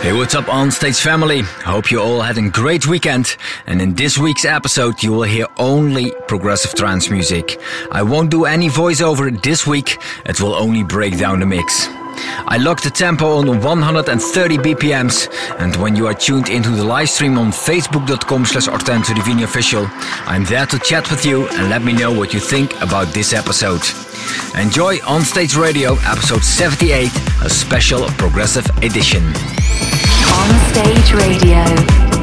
Hey, what's up, Onstage family? Hope you all had a great weekend. And in this week's episode, you will hear only progressive trance music. I won't do any voiceover this week, it will only break down the mix. I locked the tempo on 130 BPMs, and when you are tuned into the live stream on facebook.com slash official, I'm there to chat with you and let me know what you think about this episode. Enjoy Onstage Radio, episode 78, a special progressive edition. Onstage Radio.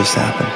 just happened.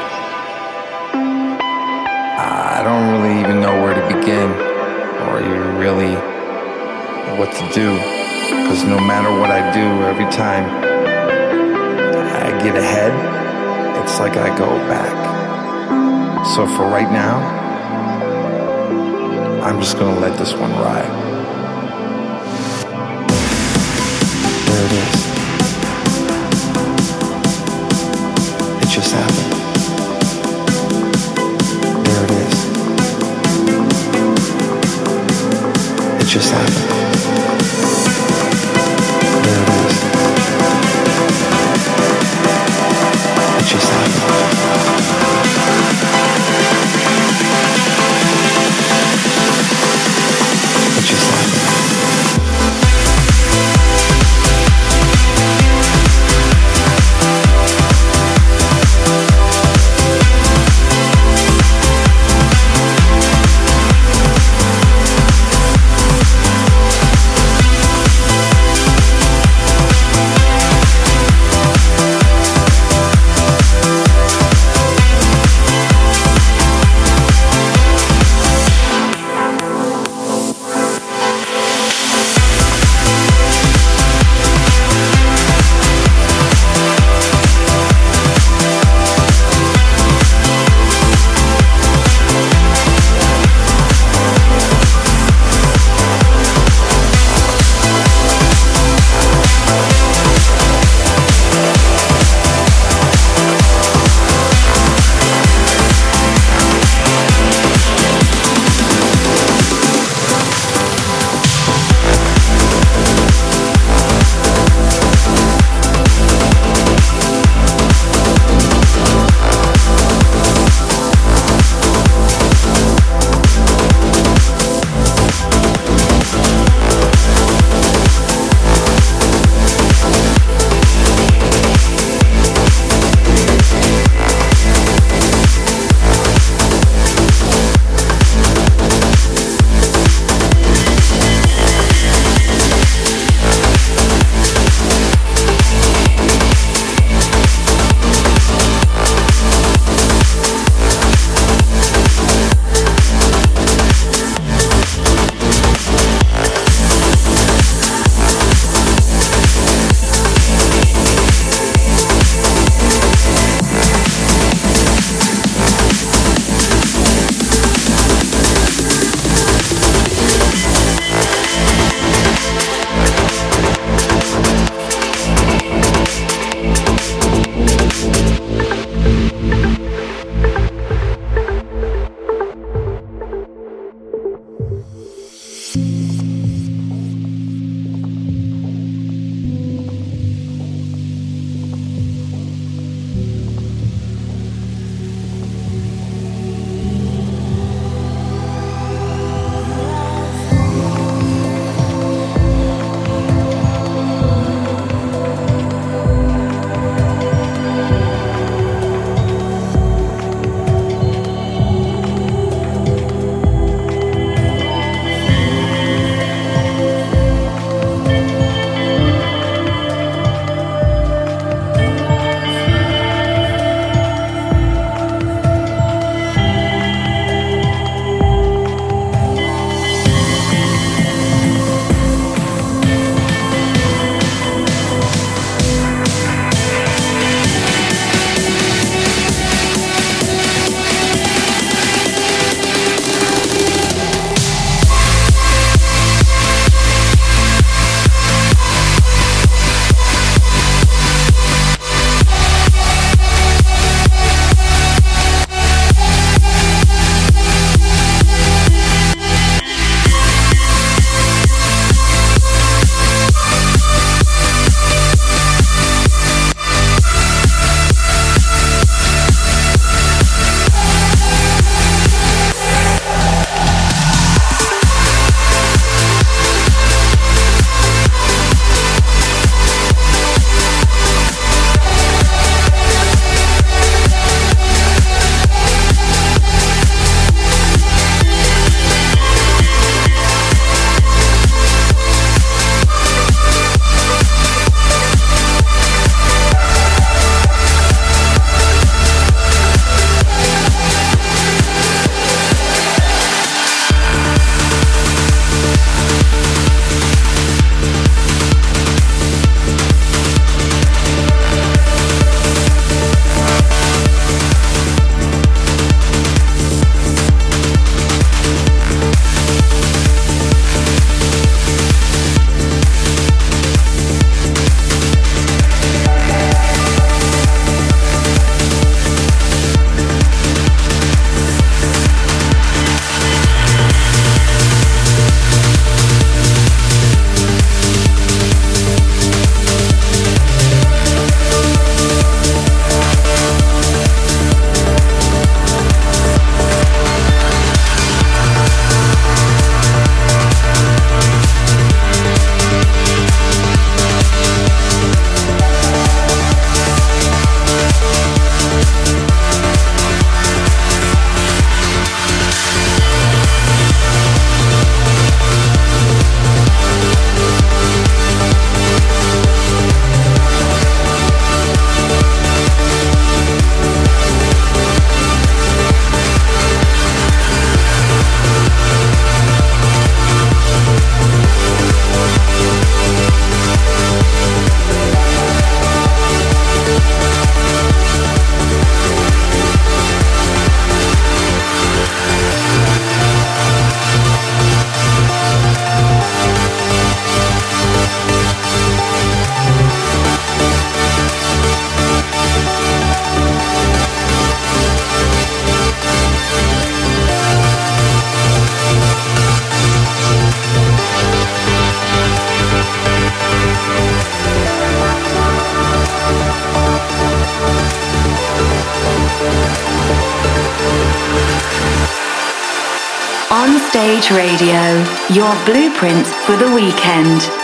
Your blueprint for the weekend.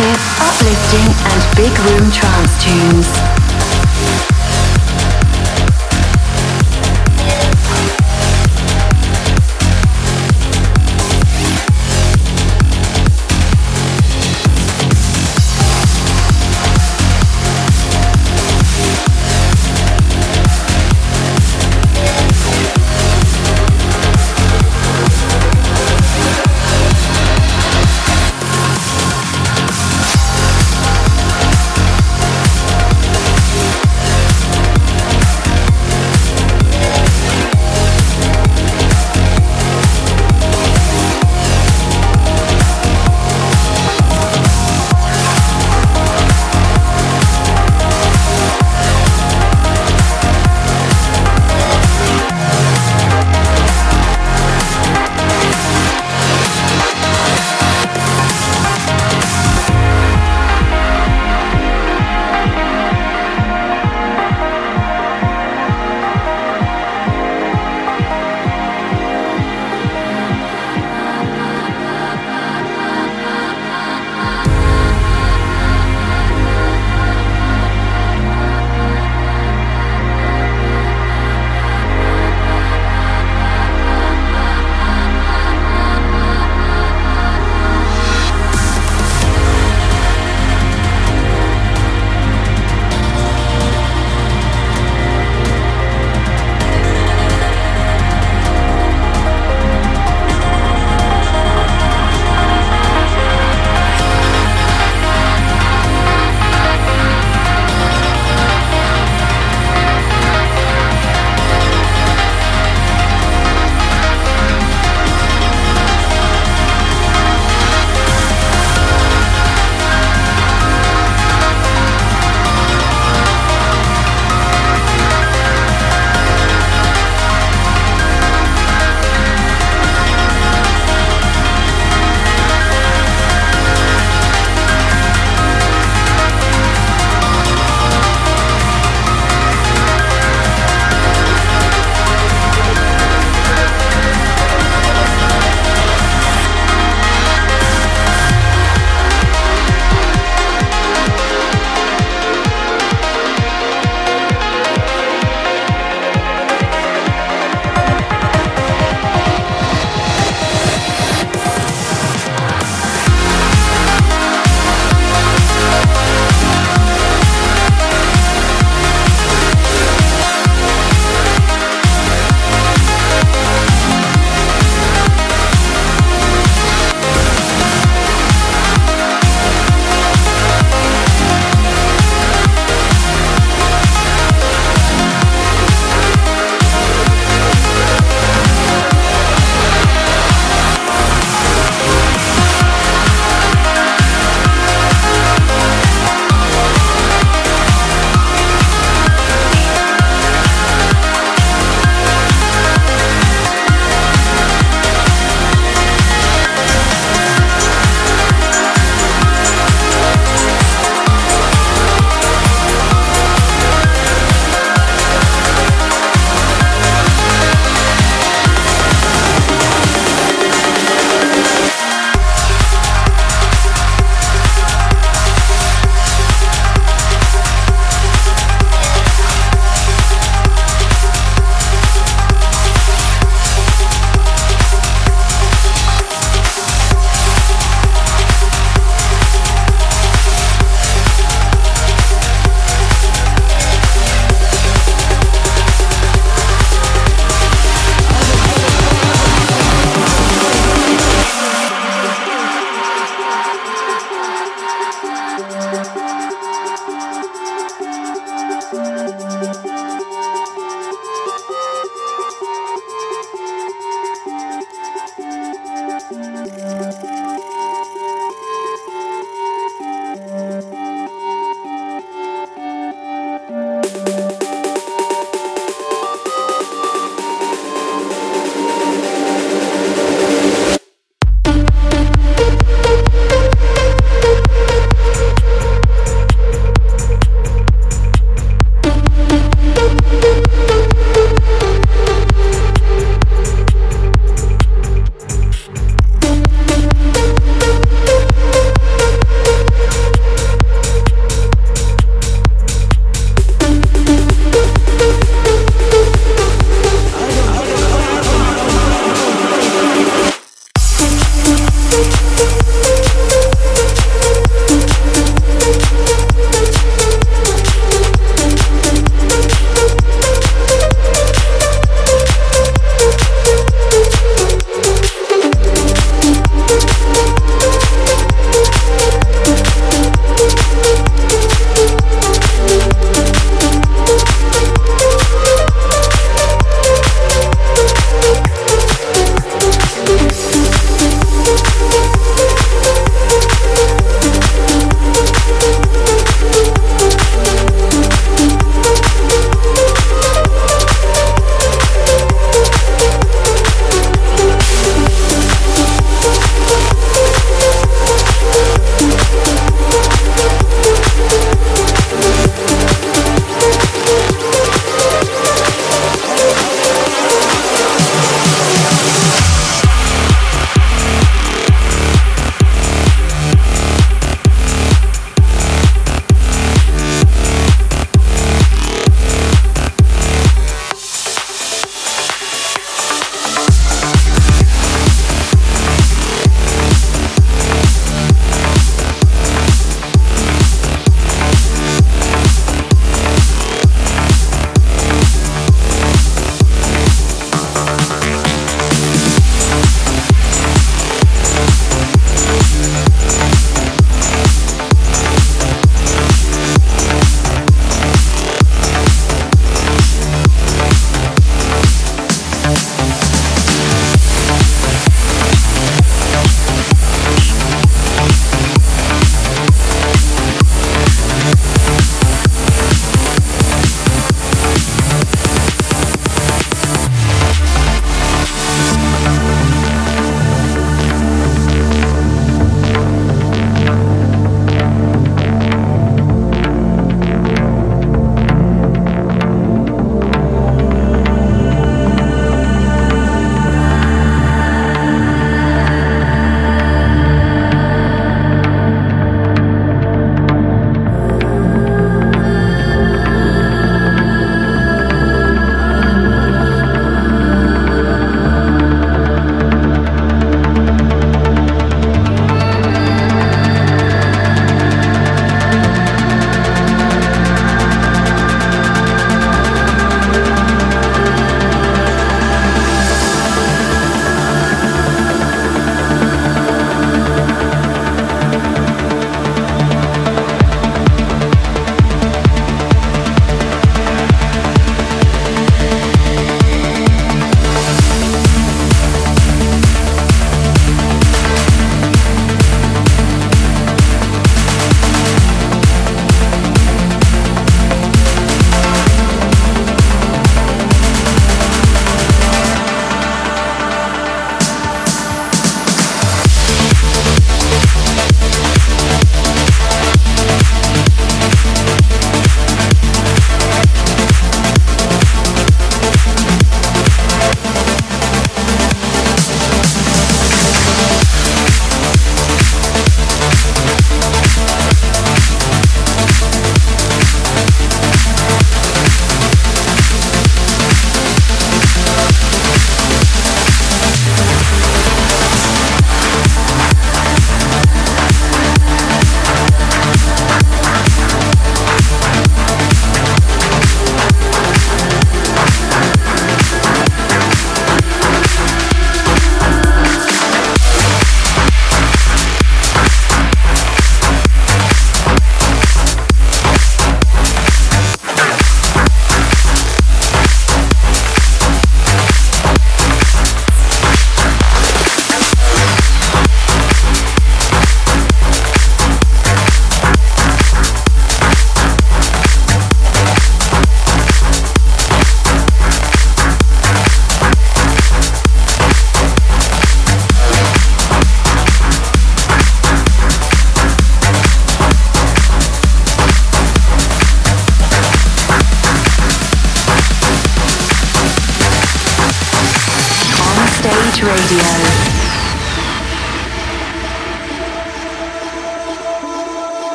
uplifting, and big room trance tunes.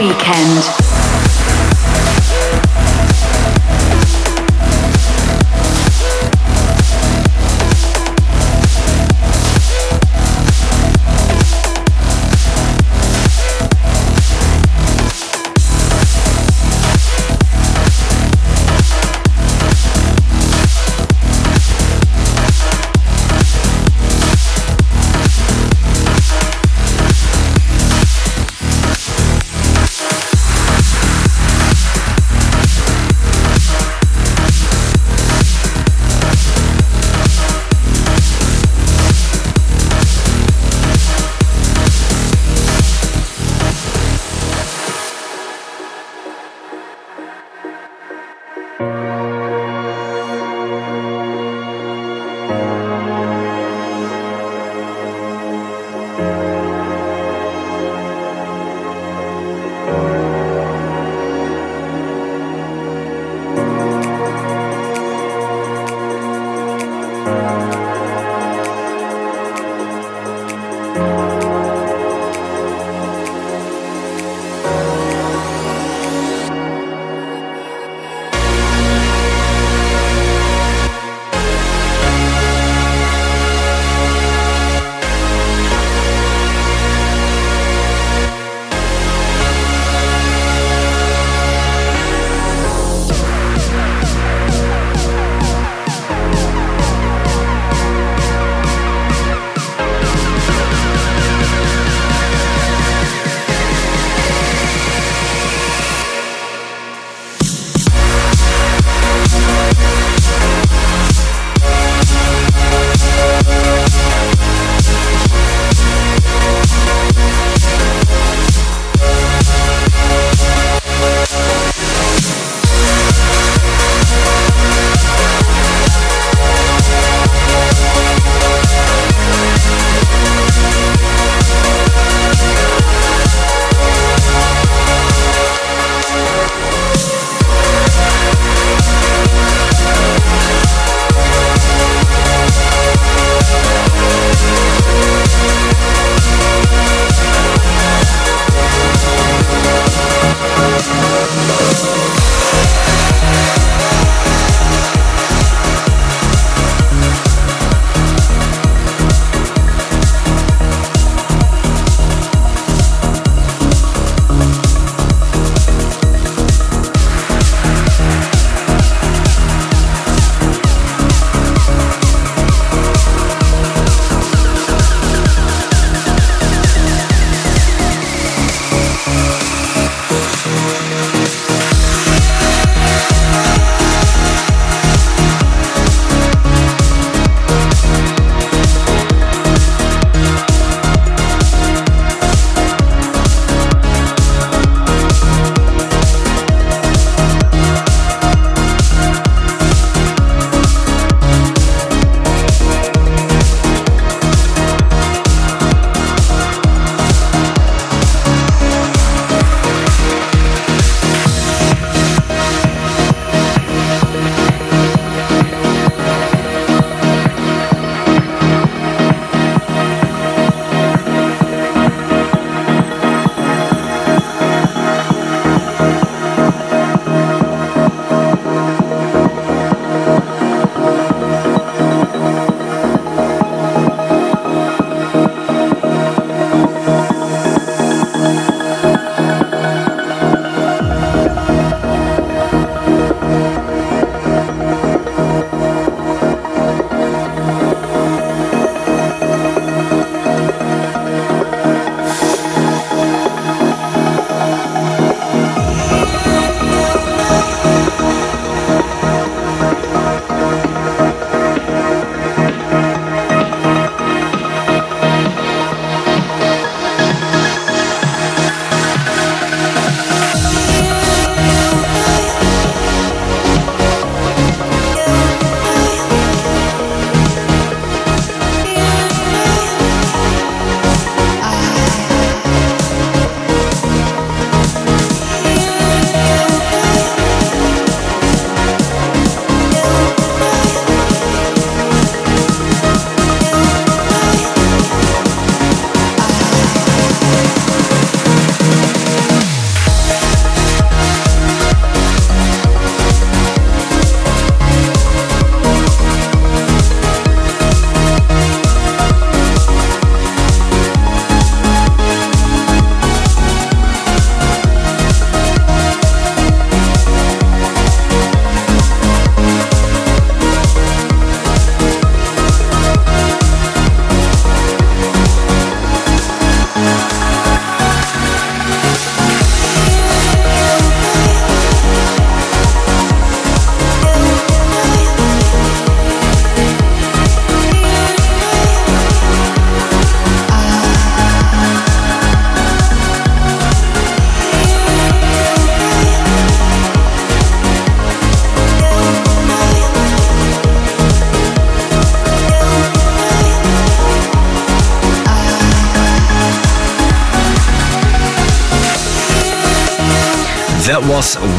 Weekend.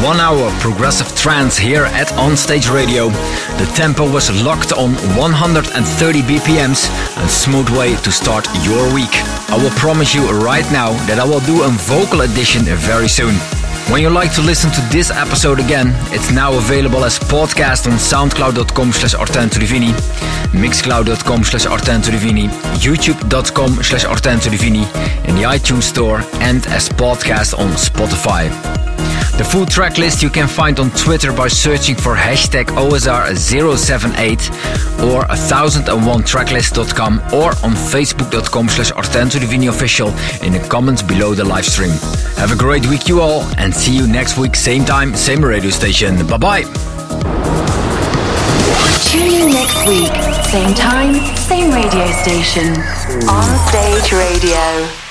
One hour progressive trance here at Onstage Radio. The tempo was locked on 130 BPMs, a smooth way to start your week. I will promise you right now that I will do a vocal edition very soon. When you like to listen to this episode again, it's now available as podcast on soundcloud.com slash artentodivini, mixcloud.com slash artentodivini, youtube.com slash artentodivini, in the iTunes store, and as podcast on Spotify. The full track list you can find on Twitter by searching for hashtag OSR078 or 1001tracklist.com or on facebook.com slash official in the comments below the live stream. Have a great week you all and see you next week same time, same radio station. Bye bye. Tune in next week, same time, same radio station. On Stage Radio.